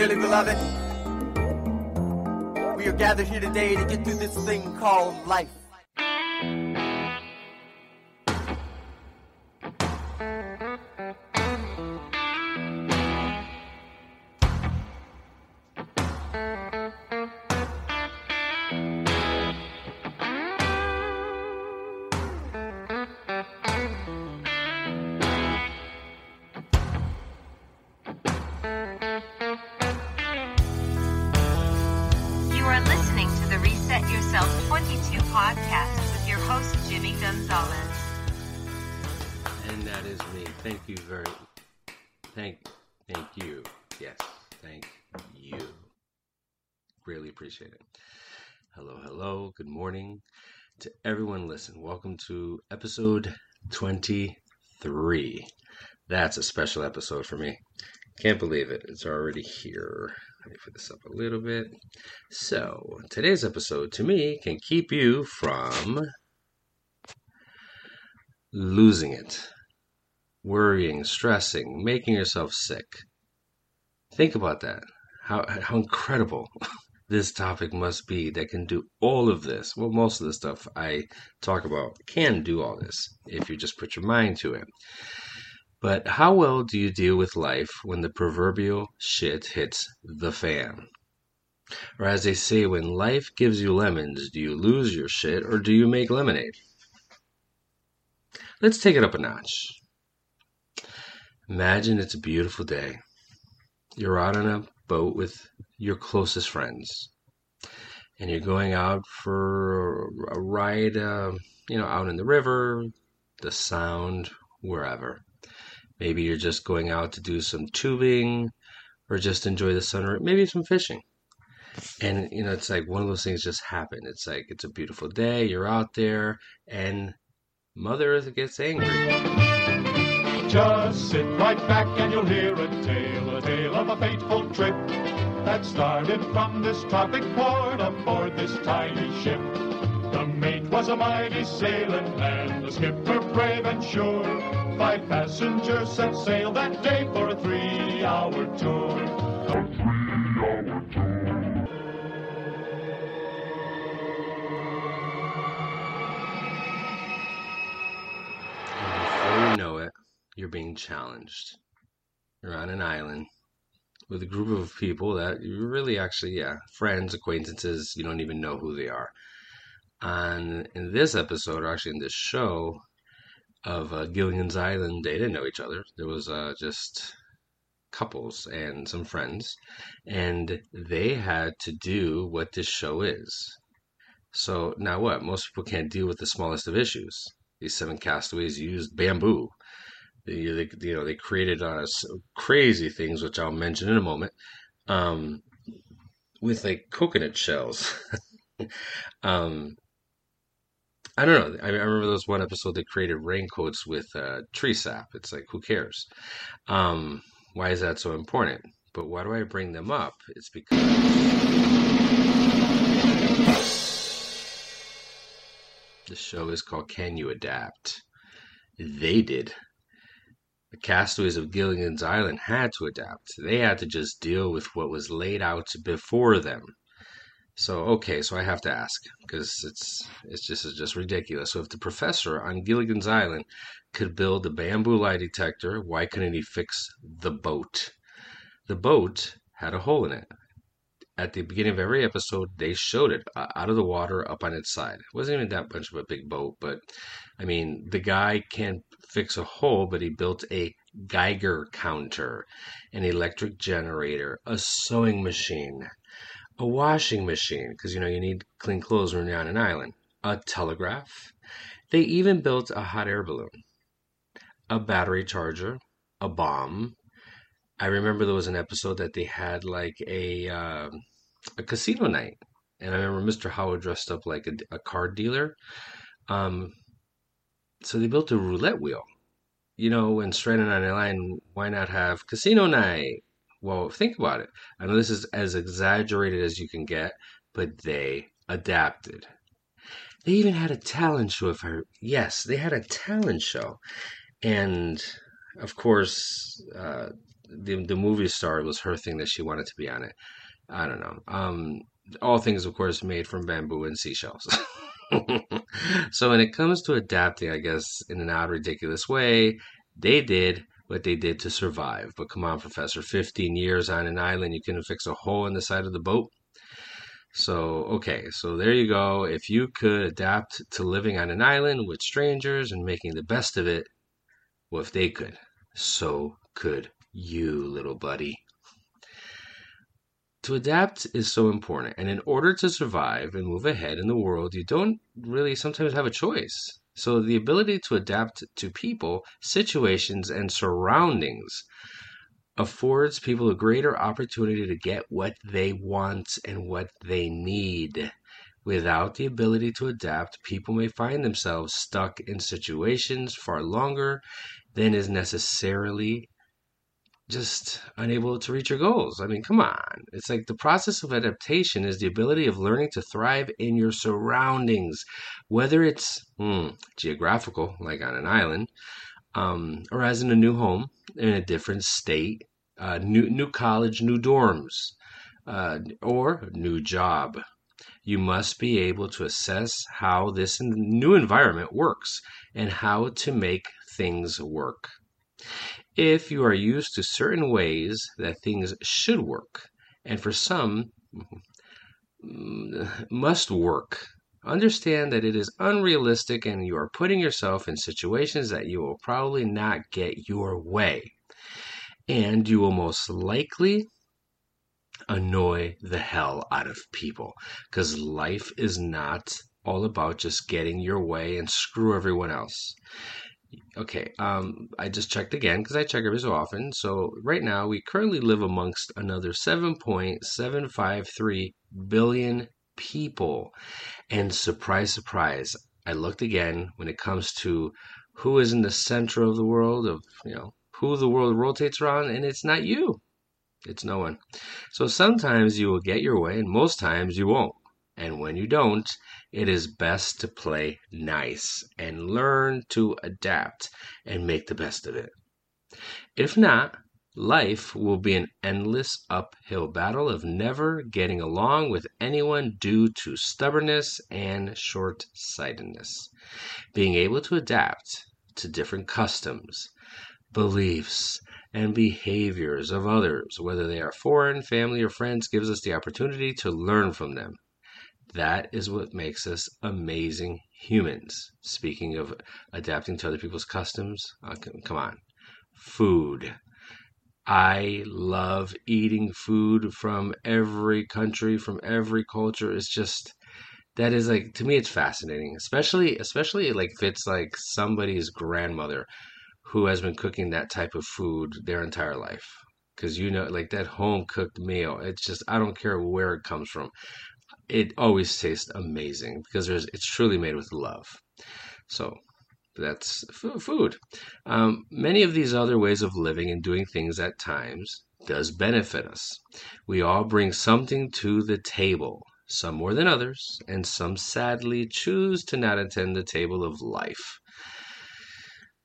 Dearly beloved, we are gathered here today to get through this thing called life. appreciate to everyone. Listen, welcome to episode 23. That's a special episode for me. Can't believe it. It's already here. Let me put this up a little bit. So, today's episode to me can keep you from losing it, worrying, stressing, making yourself sick. Think about that. How, how incredible this topic must be that can do all of this. Well, most of the stuff I talk about can do all this if you just put your mind to it. But how well do you deal with life when the proverbial shit hits the fan? Or as they say, when life gives you lemons, do you lose your shit or do you make lemonade? Let's take it up a notch. Imagine it's a beautiful day. You're out on a boat with your closest friends and you're going out for a ride, uh, you know, out in the river, the sound, wherever. Maybe you're just going out to do some tubing or just enjoy the sun or maybe some fishing. And, you know, it's like one of those things just happen. It's like it's a beautiful day, you're out there, and Mother Earth gets angry. Just sit right back and you'll hear a tale, a tale of a fateful trip that started from this tropic port aboard this tiny ship. The mate was a mighty sailing man, the skipper brave and sure. Five passengers set sail that day for a three-hour tour. A three-hour tour. Before you know it, you're being challenged. You're on an island with a group of people that you really actually, yeah, friends, acquaintances, you don't even know who they are. And in this episode, or actually in this show of uh, Island, they didn't know each other. There was uh, just couples and some friends, and they had to do what this show is. So now what? Most people can't deal with the smallest of issues. These seven castaways used bamboo they, they you know they created uh, crazy things, which I'll mention in a moment, um, with like coconut shells. um, I don't know. I, remember was one episode they created raincoats with uh, tree sap. It's like who cares? Um, why is that so important? But why do I bring them up? It's because the show is called Can You Adapt? They did. The castaways of Gilligan's Island had to adapt. They had to just deal with what was laid out before them. So okay, so I have to ask because it's it's just it's just ridiculous. So if the professor on Gilligan's Island could build a bamboo lie detector, why couldn't he fix the boat? The boat had a hole in it. At the beginning of every episode, they showed it uh, out of the water up on its side. It wasn't even that much of a big boat, but I mean, the guy can't fix a hole, but he built a Geiger counter, an electric generator, a sewing machine, a washing machine, because you know you need clean clothes when you're on an island, a telegraph. They even built a hot air balloon, a battery charger, a bomb. I remember there was an episode that they had like a uh, a casino night, and I remember Mr. Howell dressed up like a, a card dealer. Um, so they built a roulette wheel. You know, when stranded on an island, why not have casino night? Well, think about it. I know this is as exaggerated as you can get, but they adapted. They even had a talent show. If her. yes, they had a talent show, and of course, uh, the the movie star was her thing that she wanted to be on it. I don't know. Um, all things, of course, made from bamboo and seashells. so when it comes to adapting, I guess in an odd, ridiculous way, they did what they did to survive. But come on, Professor, 15 years on an island, you couldn't fix a hole in the side of the boat. So, okay, so there you go. If you could adapt to living on an island with strangers and making the best of it, well, if they could, so could you, little buddy. To adapt is so important, and in order to survive and move ahead in the world, you don't really sometimes have a choice. So, the ability to adapt to people, situations, and surroundings affords people a greater opportunity to get what they want and what they need. Without the ability to adapt, people may find themselves stuck in situations far longer than is necessarily just unable to reach your goals. I mean, come on. It's like the process of adaptation is the ability of learning to thrive in your surroundings, whether it's hmm, geographical, like on an island, um, or as in a new home in a different state, uh, new new college, new dorms, uh, or new job. You must be able to assess how this new environment works and how to make things work if you are used to certain ways that things should work, and for some mm, must work. Understand that it is unrealistic and you are putting yourself in situations that you will probably not get your way. And you will most likely annoy the hell out of people because life is not all about just getting your way and screw everyone else. Okay, um, I just checked again because I check every so often. So right now we currently live amongst another 7.753 billion people. And surprise, surprise, I looked again when it comes to who is in the center of the world of, you know, who the world rotates around, and it's not you. It's no one. So sometimes you will get your way, and most times you won't. And when you don't, it is best to play nice and learn to adapt and make the best of it. If not, life will be an endless uphill battle of never getting along with anyone due to stubbornness and short sightedness. Being able to adapt to different customs, beliefs, and behaviors of others, whether they are foreign, family, or friends, gives us the opportunity to learn from them. That is what makes us amazing humans. Speaking of adapting to other people's customs, uh, come on. Food. I love eating food from every country, from every culture. It's just that is like to me it's fascinating. Especially especially like if it's like somebody's grandmother who has been cooking that type of food their entire life. Cause you know, like that home cooked meal, it's just I don't care where it comes from it always tastes amazing because it's truly made with love. So that's food. Um, many of these other ways of living and doing things at times does benefit us. We all bring something to the table, some more than others, and some sadly choose to not attend the table of life.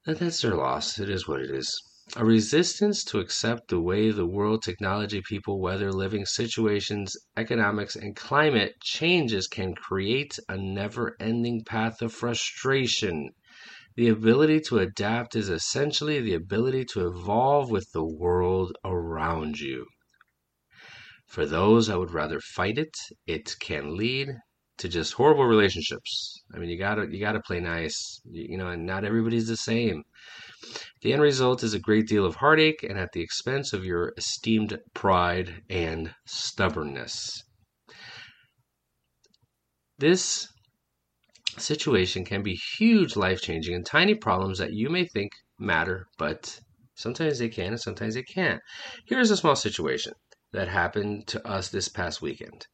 That's their loss. It is what it is. A resistance to accept the way the world, technology, people, weather, living situations, economics, and climate changes can create a never ending path of frustration. The ability to adapt is essentially the ability to evolve with the world around you. For those that would rather fight it, it can lead to just horrible relationships. I mean, you gotta you gotta play nice, you, you know, and not everybody's the same. The end result is a great deal of heartache and at the expense of your esteemed pride and stubbornness. This situation can be huge life changing and tiny problems that you may think matter, but sometimes they can and sometimes they can't. Here's a small situation that happened to us this past weekend.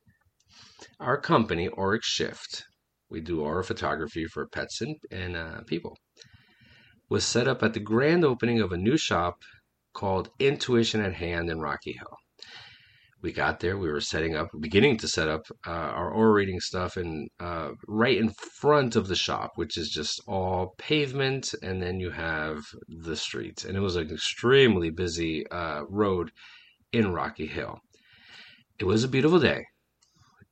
Our company, Auric Shift, we do aura photography for pets and, and uh, people, was set up at the grand opening of a new shop called Intuition at Hand in Rocky Hill. We got there, we were setting up, beginning to set up uh, our aura reading stuff, and uh, right in front of the shop, which is just all pavement, and then you have the streets. And it was an extremely busy uh, road in Rocky Hill. It was a beautiful day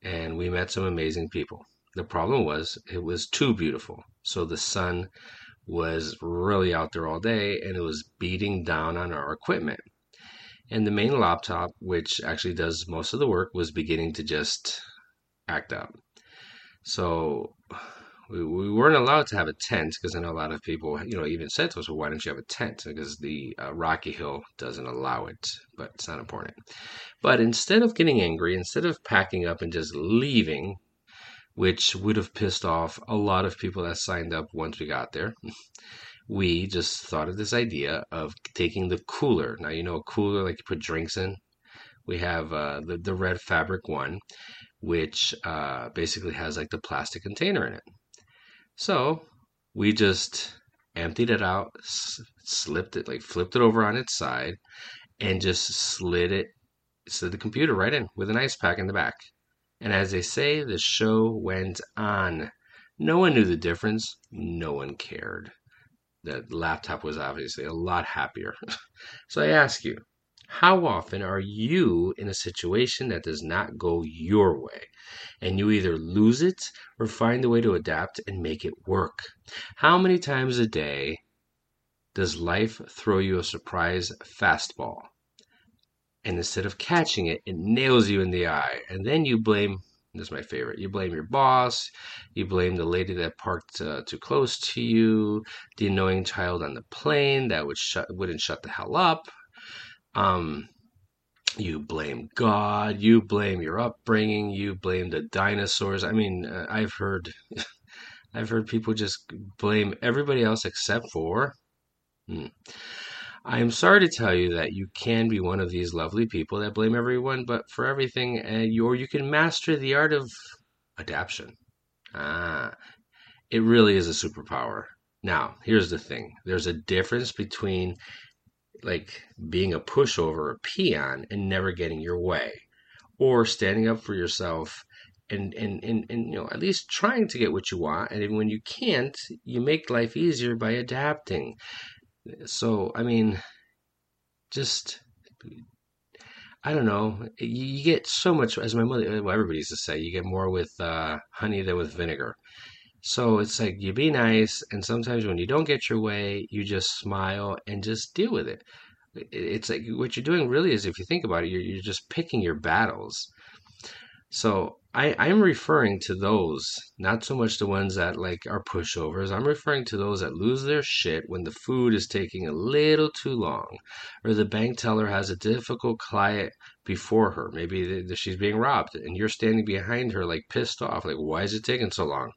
and we met some amazing people. The problem was it was too beautiful. So the sun was really out there all day and it was beating down on our equipment. And the main laptop, which actually does most of the work, was beginning to just act up. So we, we weren't allowed to have a tent because I know a lot of people, you know, even said to us, well, why don't you have a tent? Because the uh, Rocky Hill doesn't allow it, but it's not important. But instead of getting angry, instead of packing up and just leaving, which would have pissed off a lot of people that signed up once we got there, we just thought of this idea of taking the cooler. Now, you know, a cooler like you put drinks in. We have uh, the, the red fabric one, which uh, basically has like the plastic container in it. So we just emptied it out, slipped it, like flipped it over on its side, and just slid it, slid the computer right in with an ice pack in the back. And as they say, the show went on. No one knew the difference. No one cared. The laptop was obviously a lot happier. so I ask you, how often are you in a situation that does not go your way? And you either lose it or find a way to adapt and make it work. How many times a day does life throw you a surprise fastball? And instead of catching it, it nails you in the eye. And then you blame this is my favorite. You blame your boss. You blame the lady that parked uh, too close to you. The annoying child on the plane that would shut wouldn't shut the hell up. Um, you blame God, you blame your upbringing, you blame the dinosaurs. I mean, uh, I've heard, I've heard people just blame everybody else except for. Hmm. I am sorry to tell you that you can be one of these lovely people that blame everyone, but for everything, and you, or you can master the art of adaptation. Ah, it really is a superpower. Now, here's the thing: there's a difference between like being a pushover, a peon, and never getting your way, or standing up for yourself and, and, and, and you know at least trying to get what you want and when you can't you make life easier by adapting so i mean just i don't know you, you get so much as my mother well everybody used to say you get more with uh, honey than with vinegar so it's like you be nice, and sometimes when you don't get your way, you just smile and just deal with it. It's like what you're doing really is, if you think about it, you're, you're just picking your battles. So I, I'm referring to those, not so much the ones that like are pushovers. I'm referring to those that lose their shit when the food is taking a little too long, or the bank teller has a difficult client before her. Maybe she's being robbed, and you're standing behind her, like pissed off, like why is it taking so long?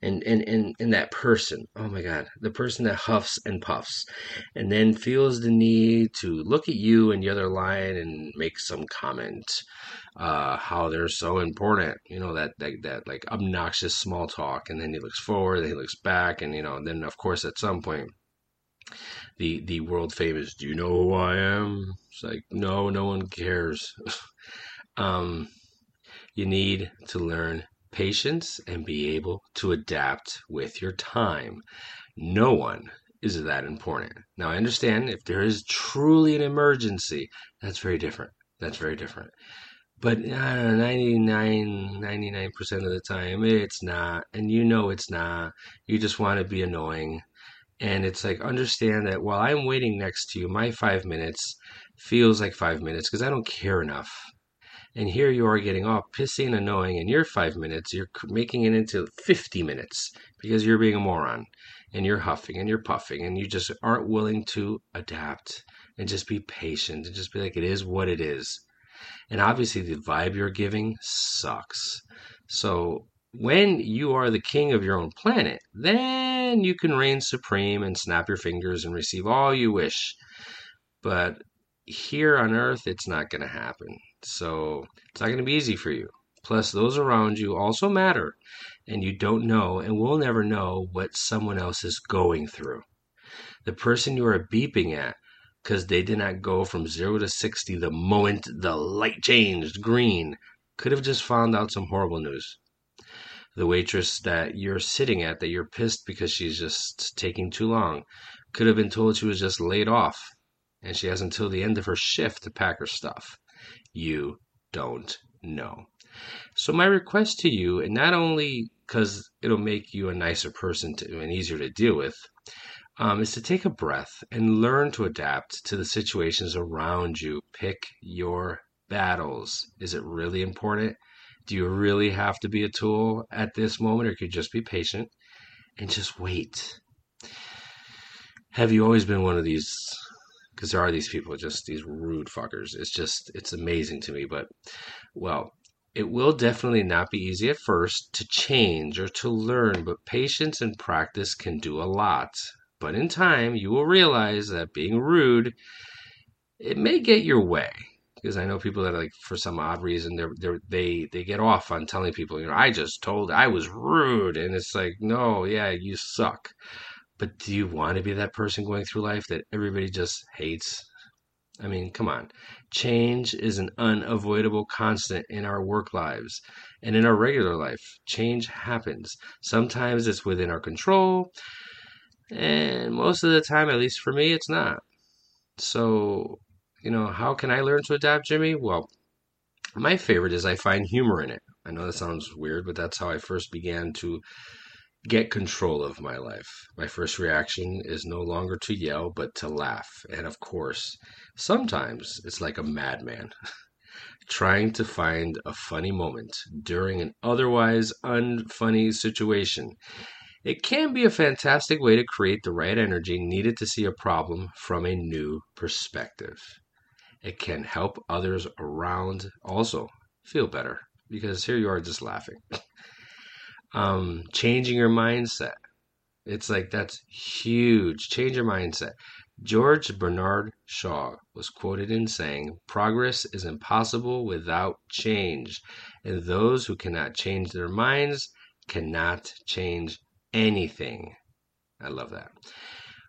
And and and and that person, oh my god, the person that huffs and puffs, and then feels the need to look at you and the other line and make some comment, uh, how they're so important. You know that that that like obnoxious small talk, and then he looks forward, then he looks back, and you know, then of course at some point the the world famous do you know who i am it's like no no one cares um you need to learn patience and be able to adapt with your time no one is that important. Now, I understand if there is truly an emergency, that's very different. That's very different. But I know, 99, 99% of the time, it's not. And you know it's not. You just want to be annoying. And it's like, understand that while I'm waiting next to you, my five minutes feels like five minutes because I don't care enough. And here you are getting all pissy and annoying, and your five minutes, you're making it into 50 minutes because you're being a moron and you're huffing and you're puffing and you just aren't willing to adapt and just be patient and just be like, it is what it is. And obviously, the vibe you're giving sucks. So, when you are the king of your own planet, then you can reign supreme and snap your fingers and receive all you wish. But here on Earth, it's not going to happen. So it's not going to be easy for you. Plus, those around you also matter, and you don't know and will never know what someone else is going through. The person you are beeping at because they did not go from 0 to 60 the moment the light changed green could have just found out some horrible news the waitress that you're sitting at that you're pissed because she's just taking too long could have been told she was just laid off and she has until the end of her shift to pack her stuff. You don't know. So, my request to you, and not only because it'll make you a nicer person to, and easier to deal with, um, is to take a breath and learn to adapt to the situations around you. Pick your battles. Is it really important? Do you really have to be a tool at this moment, or could you just be patient and just wait? Have you always been one of these? Because there are these people, just these rude fuckers. It's just, it's amazing to me. But, well, it will definitely not be easy at first to change or to learn, but patience and practice can do a lot. But in time, you will realize that being rude, it may get your way. Because I know people that like for some odd reason they're, they're they they get off on telling people you know I just told I was rude. And it's like no yeah you suck. But do you want to be that person going through life that everybody just hates? I mean come on. Change is an unavoidable constant in our work lives and in our regular life. Change happens. Sometimes it's within our control and most of the time at least for me it's not so you know, how can I learn to adapt, Jimmy? Well, my favorite is I find humor in it. I know that sounds weird, but that's how I first began to get control of my life. My first reaction is no longer to yell, but to laugh. And of course, sometimes it's like a madman. trying to find a funny moment during an otherwise unfunny situation. It can be a fantastic way to create the right energy needed to see a problem from a new perspective it can help others around also feel better because here you are just laughing. um, changing your mindset. It's like that's huge. Change your mindset. George Bernard Shaw was quoted in saying, Progress is impossible without change, and those who cannot change their minds cannot change anything. I love that.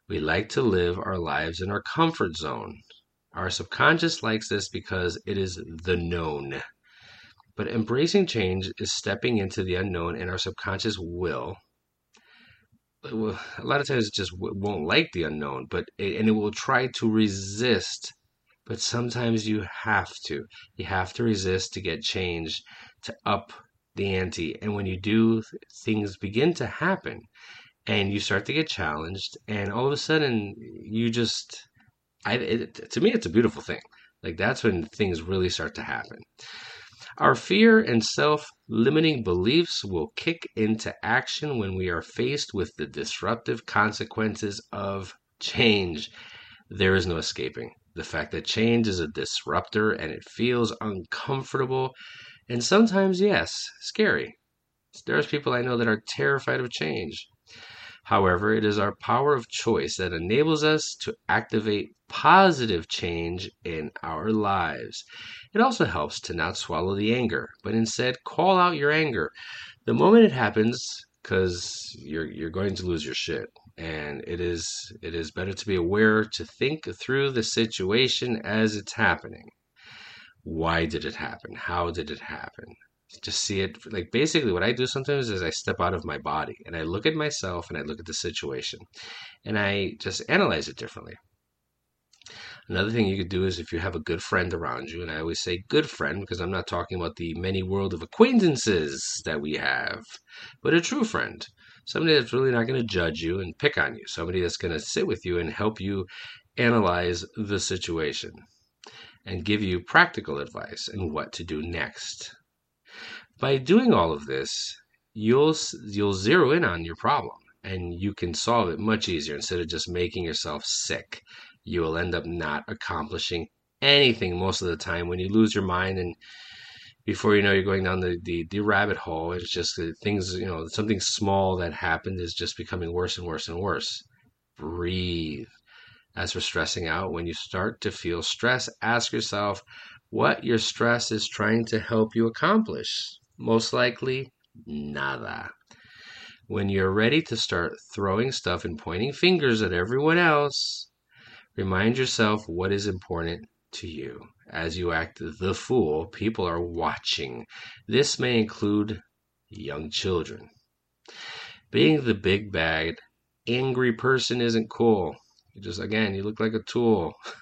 We like to live our lives in our comfort zone. Our subconscious likes this because it is the known. But embracing change is stepping into the unknown, and our subconscious will. A lot of times it just won't like the unknown, but and it will try to resist. But sometimes you have to. You have to resist to get change, to up the ante. And when you do, things begin to happen, and you start to get challenged, and all of a sudden you just I, it, to me, it's a beautiful thing. Like that's when things really start to happen. Our fear and self limiting beliefs will kick into action when we are faced with the disruptive consequences of change. There is no escaping. The fact that change is a disruptor and it feels uncomfortable and sometimes, yes, scary. There's people I know that are terrified of change. However, it is our power of choice that enables us to activate positive change in our lives. It also helps to not swallow the anger, but instead call out your anger the moment it happens because you're you're going to lose your shit and it is it is better to be aware to think through the situation as it's happening why did it happen how did it happen Just see it like basically what I do sometimes is I step out of my body and I look at myself and I look at the situation and I just analyze it differently. Another thing you could do is if you have a good friend around you, and I always say good friend because I'm not talking about the many world of acquaintances that we have, but a true friend. Somebody that's really not going to judge you and pick on you. Somebody that's going to sit with you and help you analyze the situation and give you practical advice and what to do next. By doing all of this, you'll you'll zero in on your problem and you can solve it much easier. Instead of just making yourself sick you will end up not accomplishing anything most of the time. When you lose your mind and before you know you're going down the, the, the rabbit hole it's just things you know something small that happened is just becoming worse and worse and worse. Breathe as for stressing out when you start to feel stress ask yourself what your stress is trying to help you accomplish most likely nada when you're ready to start throwing stuff and pointing fingers at everyone else Remind yourself what is important to you. As you act the fool, people are watching. This may include young children. Being the big bad, angry person isn't cool. You just, again, you look like a tool.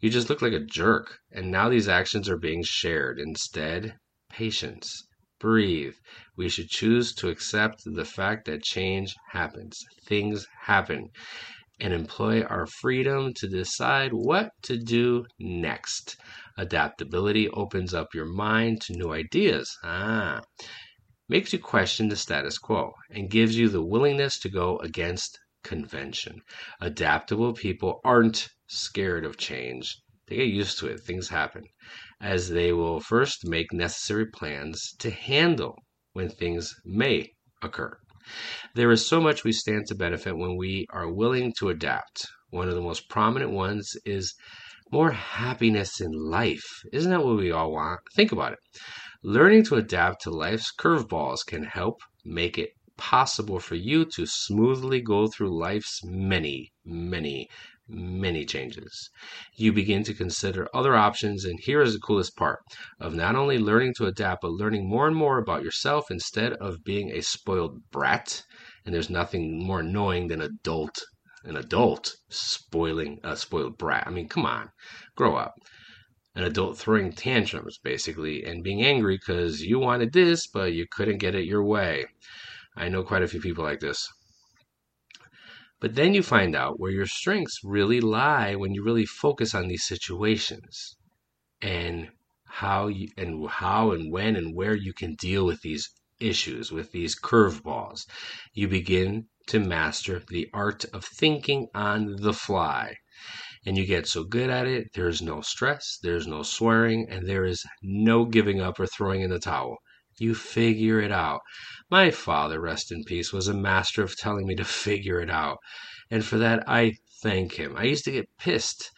You just look like a jerk. And now these actions are being shared. Instead, patience. Breathe. We should choose to accept the fact that change happens. Things happen and employ our freedom to decide what to do next. Adaptability opens up your mind to new ideas. Ah, makes you question the status quo and gives you the willingness to go against convention. Adaptable people aren't scared of change. They get used to it. Things happen. As they will first make necessary plans to handle when things may occur. There is so much we stand to benefit when we are willing to adapt. One of the most prominent ones is more happiness in life. Isn't that what we all want? Think about it. Learning to adapt to life's curveballs can help make it possible for you to smoothly go through life's many, many, many changes. You begin to consider other options, and here is the coolest part of not only learning to adapt, but learning more and more about yourself instead of being a spoiled brat. And there's nothing more annoying than adult an adult spoiling a spoiled brat. I mean, come on, grow up. An adult throwing tantrums, basically, and being angry because you wanted this, but you couldn't get it your way. I know quite a few people like this. But then you find out where your strengths really lie when you really focus on these situations and how you and how and when and where you can deal with these issues, with these curveballs. You begin to master the art of thinking on the fly. And you get so good at it, there's no stress, there's no swearing, and there is no giving up or throwing in the towel. You figure it out. My father, rest in peace, was a master of telling me to figure it out. And for that, I thank him. I used to get pissed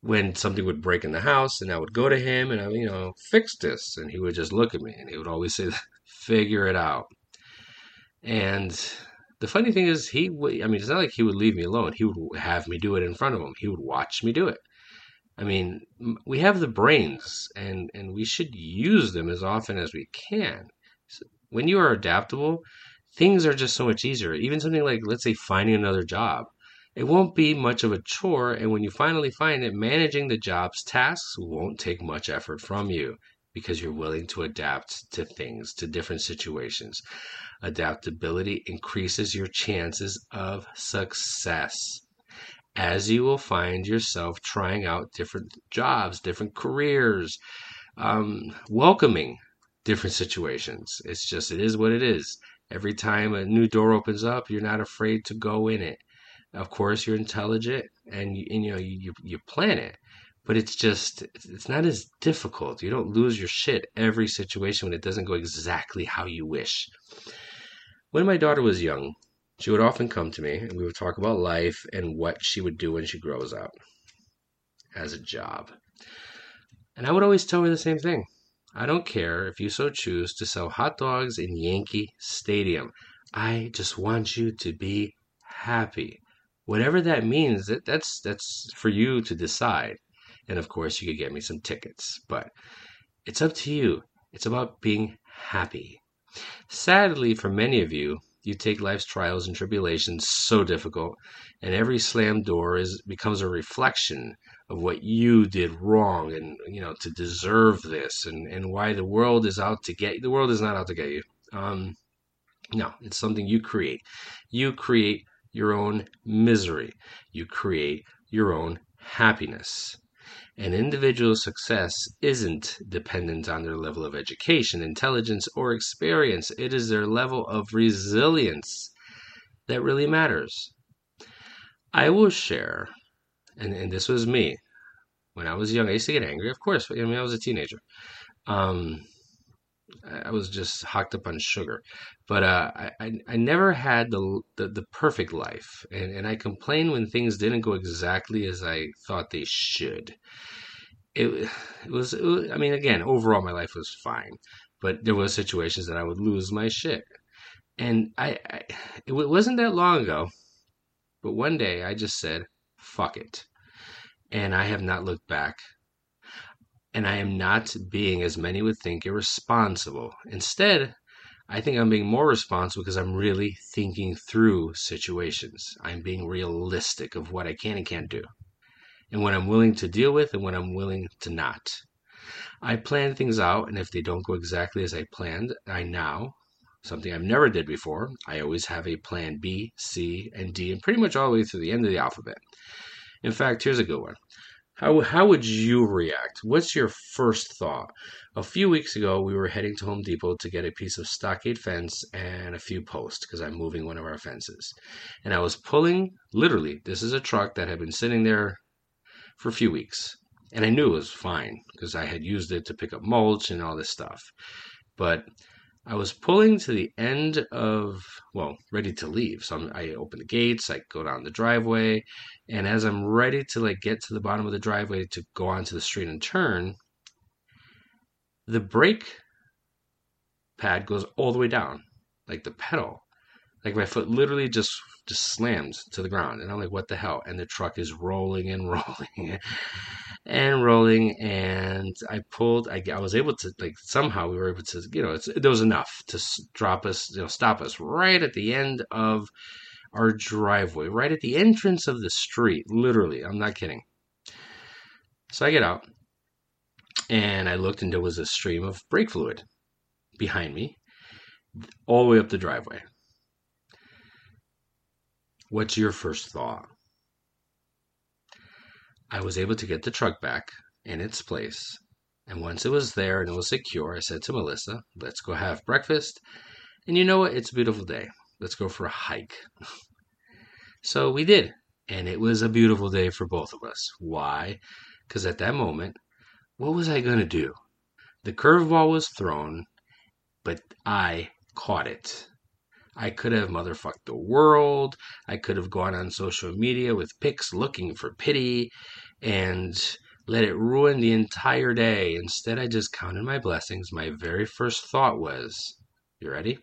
when something would break in the house, and I would go to him and I, you know, fix this, and he would just look at me and he would always say, "Figure it out." And the funny thing is, he would. I mean, it's not like he would leave me alone. He would have me do it in front of him. He would watch me do it. I mean, we have the brains, and and we should use them as often as we can. So when you are adaptable, things are just so much easier. Even something like, let's say, finding another job. It won't be much of a chore, and when you finally find it, managing the job's tasks won't take much effort from you because you're willing to adapt to things, to different situations. Adaptability increases your chances of success as you will find yourself trying out different jobs, different careers, um, welcoming different situations. It's just, it is what it is. Every time a new door opens up, you're not afraid to go in it. Of course, you're intelligent and, you, and you know, you, you plan it, but it's just, it's not as difficult. You don't lose your shit every situation when it doesn't go exactly how you wish. When my daughter was young, she would often come to me and we would talk about life and what she would do when she grows up as a job. And I would always tell her the same thing. I don't care if you so choose to sell hot dogs in Yankee Stadium. I just want you to be happy. Whatever that means, that, that's that's for you to decide. And of course, you could get me some tickets, but it's up to you. It's about being happy. Sadly, for many of you, you take life's trials and tribulations so difficult, and every slammed door is becomes a reflection of what you did wrong and you know to deserve this and, and why the world is out to get. The world is not out to get you. Um, no, it's something you create. You create your own misery. You create your own happiness. An individual's success isn't dependent on their level of education, intelligence, or experience. It is their level of resilience that really matters. I will share, and, and this was me. When I was young, I used to get angry. Of course, I mean, I was a teenager. Um, I was just hocked up on sugar. But uh, I, I never had the, the, the perfect life, and, and I complained when things didn't go exactly as I thought they should. It, it was, it was I mean, again, overall, my life was fine, but there was situations that I would lose my shit, and I, I it wasn't that long ago, but one day I just said, "Fuck it," and I have not looked back and I am not being, as many would think, irresponsible. Instead, I think I'm being more responsible because I'm really thinking through situations. I'm being realistic of what I can and can't do, and what I'm willing to deal with and what I'm willing to not. I plan things out, and if they don't go exactly as I planned, I now, something I've never did before, I always have a plan B, C, and D, and pretty much all the way through the end of the alphabet. In fact, here's a good one. How, how would you react? What's your first thought? A few weeks ago, we were heading to Home Depot to get a piece of stockade fence and a few posts because I'm moving one of our fences. And I was pulling, literally, this is a truck that had been sitting there for a few weeks. And I knew it was fine because I had used it to pick up mulch and all this stuff. But I was pulling to the end of, well, ready to leave. So I'm, i open the gates, I go down the driveway, and as I'm ready to like get to the bottom of the driveway to go onto the street and turn, the brake pad goes all the way down, like the pedal. Like my foot literally just just slams to the ground, and I'm like, "What the hell?" And the truck is rolling and rolling and rolling, and I pulled. I, I was able to like somehow we were able to, you know, there was enough to drop us, you know, stop us right at the end of our driveway, right at the entrance of the street. Literally, I'm not kidding. So I get out, and I looked, and there was a stream of brake fluid behind me, all the way up the driveway. What's your first thought? I was able to get the truck back in its place. And once it was there and it was secure, I said to Melissa, let's go have breakfast. And you know what? It's a beautiful day. Let's go for a hike. so we did. And it was a beautiful day for both of us. Why? Because at that moment, what was I going to do? The curveball was thrown, but I caught it. I could have motherfucked the world. I could have gone on social media with pics looking for pity and let it ruin the entire day. Instead, I just counted my blessings. My very first thought was, You ready?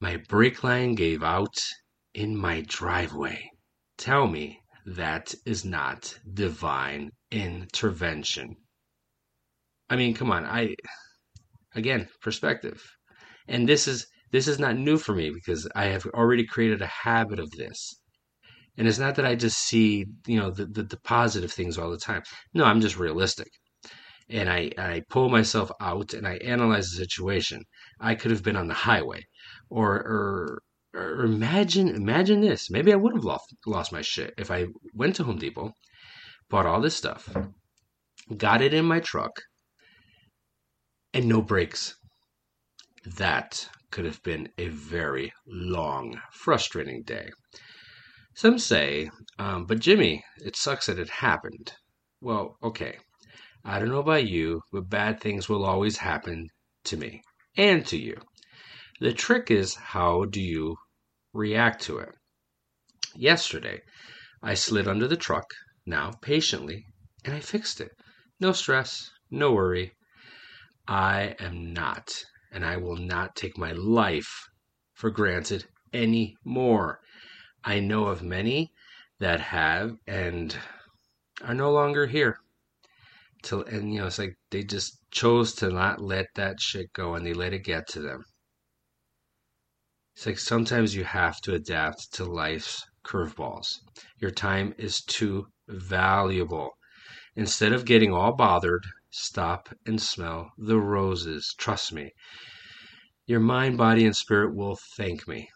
My brake line gave out in my driveway. Tell me that is not divine intervention. I mean, come on. I again, perspective. And this is this is not new for me because I have already created a habit of this. And it's not that I just see, you know, the, the, the positive things all the time. No, I'm just realistic. And I, I pull myself out and I analyze the situation. I could have been on the highway or, or, imagine, imagine this. Maybe I would have lost, lost my shit if I went to Home Depot, bought all this stuff, got it in my truck, and no brakes. That could have been a very long, frustrating day. Some say, um, but Jimmy, it sucks that it happened. Well, okay. I don't know about you, but bad things will always happen to me and to you. The trick is how do you react to it? Yesterday, I slid under the truck, now patiently, and I fixed it. No stress, no worry. I am not and I will not take my life for granted any more. I know of many that have and are no longer here. to and you know it's like they just chose to not let that shit go and they let it get to them it's like sometimes you have to adapt to life's curveballs your time is too valuable instead of getting all bothered stop and smell the roses trust me your mind body and spirit will thank me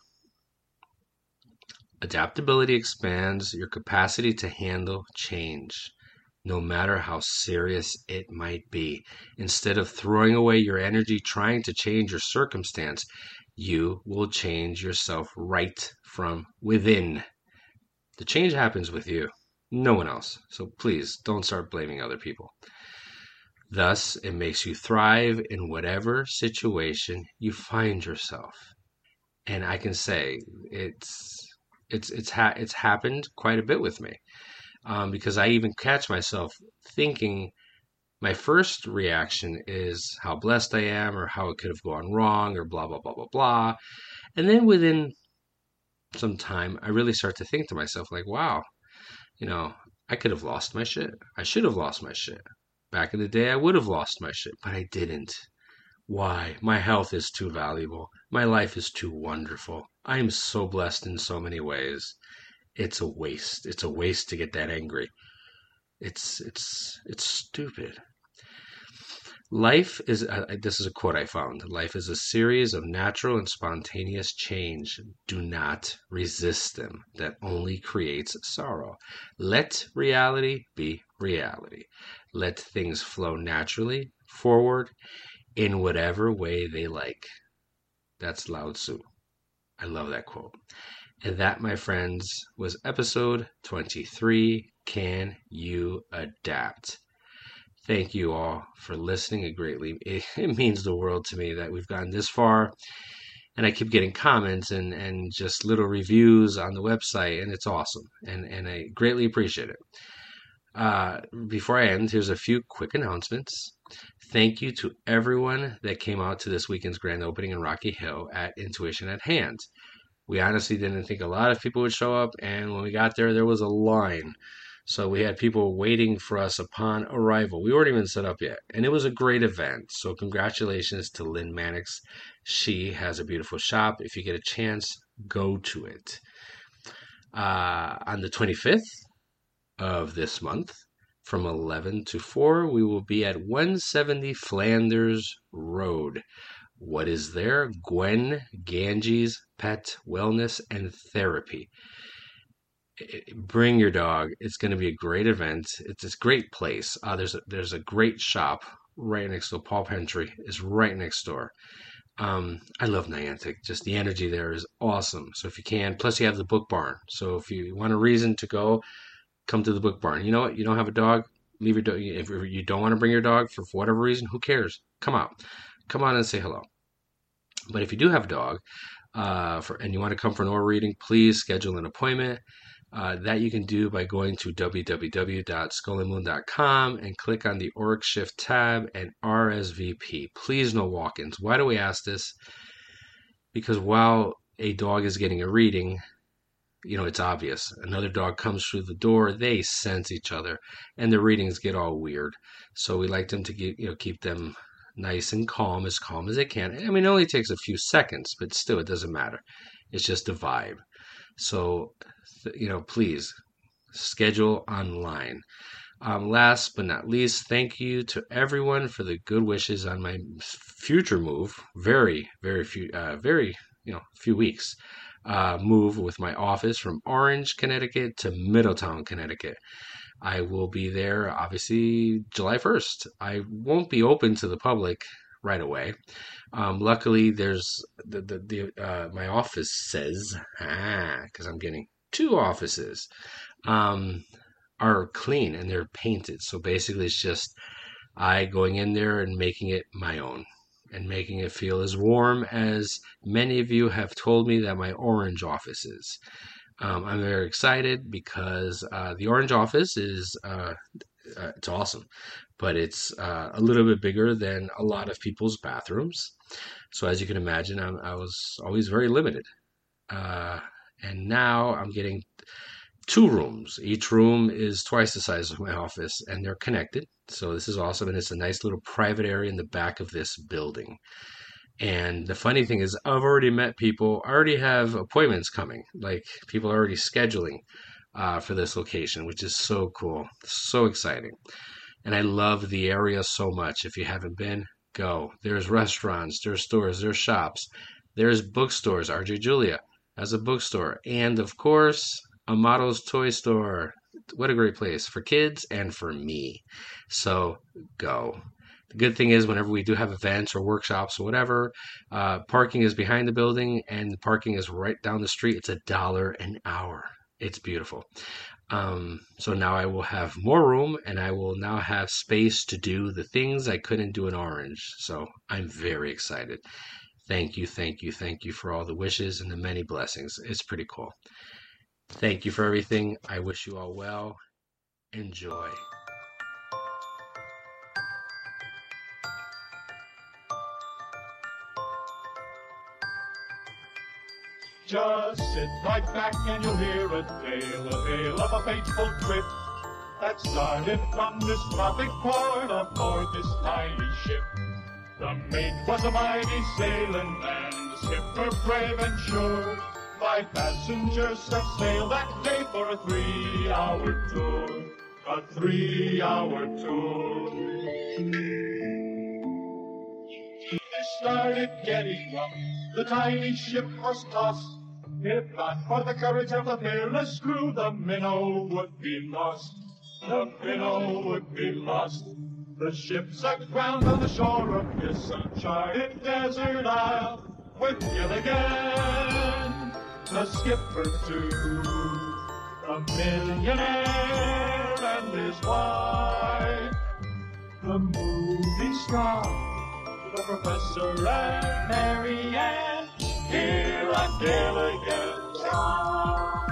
adaptability expands your capacity to handle change no matter how serious it might be. Instead of throwing away your energy trying to change your circumstance, you will change yourself right from within. The change happens with you, no one else. So please don't start blaming other people. Thus, it makes you thrive in whatever situation you find yourself. And I can say it's it's it's ha- it's happened quite a bit with me um, because I even catch myself thinking my first reaction is how blessed I am or how it could have gone wrong or blah, blah, blah, blah, blah. And then within some time, I really start to think to myself, like, wow, you know, I could have lost my shit. I should have lost my shit. Back in the day, I would have lost my shit, but I didn't. Why? My health is too valuable. My life is too wonderful. I am so blessed in so many ways it's a waste. It's a waste to get that angry. It's it's it's stupid. Life is uh, this is a quote I found. Life is a series of natural and spontaneous change. Do not resist them. That only creates sorrow. Let reality be reality. Let things flow naturally forward in whatever way they like. That's Lao Tzu. I love that quote. And that, my friends, was episode 23 Can You Adapt? Thank you all for listening. It greatly it, it means the world to me that we've gotten this far. And I keep getting comments and, and just little reviews on the website, and it's awesome. And, and I greatly appreciate it. Uh, before I end, here's a few quick announcements. Thank you to everyone that came out to this weekend's grand opening in Rocky Hill at Intuition at Hand. We honestly didn't think a lot of people would show up, and when we got there, there was a line. So we had people waiting for us upon arrival. We weren't even set up yet, and it was a great event. So congratulations to Lynn Mannix. She has a beautiful shop. If you get a chance, go to it. Uh, on the 25th of this month, from 11 to 4, we will be at 170 Flanders Road. What is there? Gwen Ganges Pet Wellness and Therapy. Bring your dog. It's going to be a great event. It's this great place. Uh, there's a, there's a great shop right next door. Paul Pentry is right next door. Um, I love Niantic. Just the energy there is awesome. So if you can, plus you have the Book Barn. So if you want a reason to go, come to the Book Barn. You know what? You don't have a dog. Leave your dog. If you don't want to bring your dog for, whatever reason, who cares? Come out. Come on and say hello. But if you do have a dog, uh, for, and you want to come for an aura reading, please schedule an appointment. Uh, that you can do by going to www.skullandmoon.com and click on the Auric Shift tab and RSVP. Please, no walk ins. Why do we ask this? Because while a dog is getting a reading, you know, it's obvious. Another dog comes through the door, they sense each other, and the readings get all weird. So we like them to you know, keep them nice and calm, as calm as they can. I mean, it only takes a few seconds, but still, it doesn't matter. It's just a vibe. So, you know, please schedule online. Um, last but not least, thank you to everyone for the good wishes on my future move. Very, very few, uh, very, you know, few weeks. Uh, move with my office from Orange, Connecticut to Middletown, Connecticut. I will be there obviously July 1st. I won't be open to the public right away. Um, luckily, there's the, the, the uh, my office says, ah, because I'm getting two offices, um, are clean and they're painted. So basically, it's just I going in there and making it my own and making it feel as warm as many of you have told me that my orange office is. Um, I'm very excited because uh, the Orange office is uh, uh, it's awesome, but it's uh, a little bit bigger than a lot of people's bathrooms. So as you can imagine, I'm, i was always very limited, uh, and now I'm getting two rooms. Each room is twice the size of my office, and they're connected. So this is awesome, and it's a nice little private area in the back of this building. And the funny thing is, I've already met people. I already have appointments coming. Like people are already scheduling uh, for this location, which is so cool, so exciting. And I love the area so much. If you haven't been, go. There's restaurants, there's stores, there's shops, there's bookstores. RJ Julia has a bookstore, and of course, Amato's Toy Store. What a great place for kids and for me. So go. The good thing is, whenever we do have events or workshops or whatever, uh, parking is behind the building and the parking is right down the street. It's a dollar an hour. It's beautiful. Um, so now I will have more room and I will now have space to do the things I couldn't do in Orange. So I'm very excited. Thank you, thank you, thank you for all the wishes and the many blessings. It's pretty cool. Thank you for everything. I wish you all well. Enjoy. Just sit right back and you'll hear a tale, a tale of a fateful trip that started from this tropic port aboard this tiny ship. The mate was a mighty sailing man, the skipper brave and sure. Five passengers set sail that day for a three-hour tour, a three-hour tour. Started getting rough, the tiny ship was tossed. If not for the courage of the fearless crew, the minnow would be lost. The minnow would be lost. The ship sank ground on the shore of this uncharted desert isle with Gilligan, the skipper too, a millionaire and his wife, the movie star, the professor and Mary Ann, here on Gilligan's Island.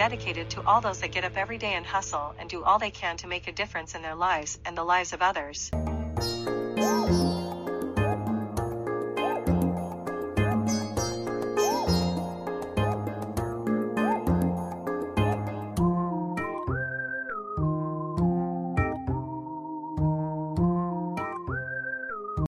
Dedicated to all those that get up every day and hustle and do all they can to make a difference in their lives and the lives of others.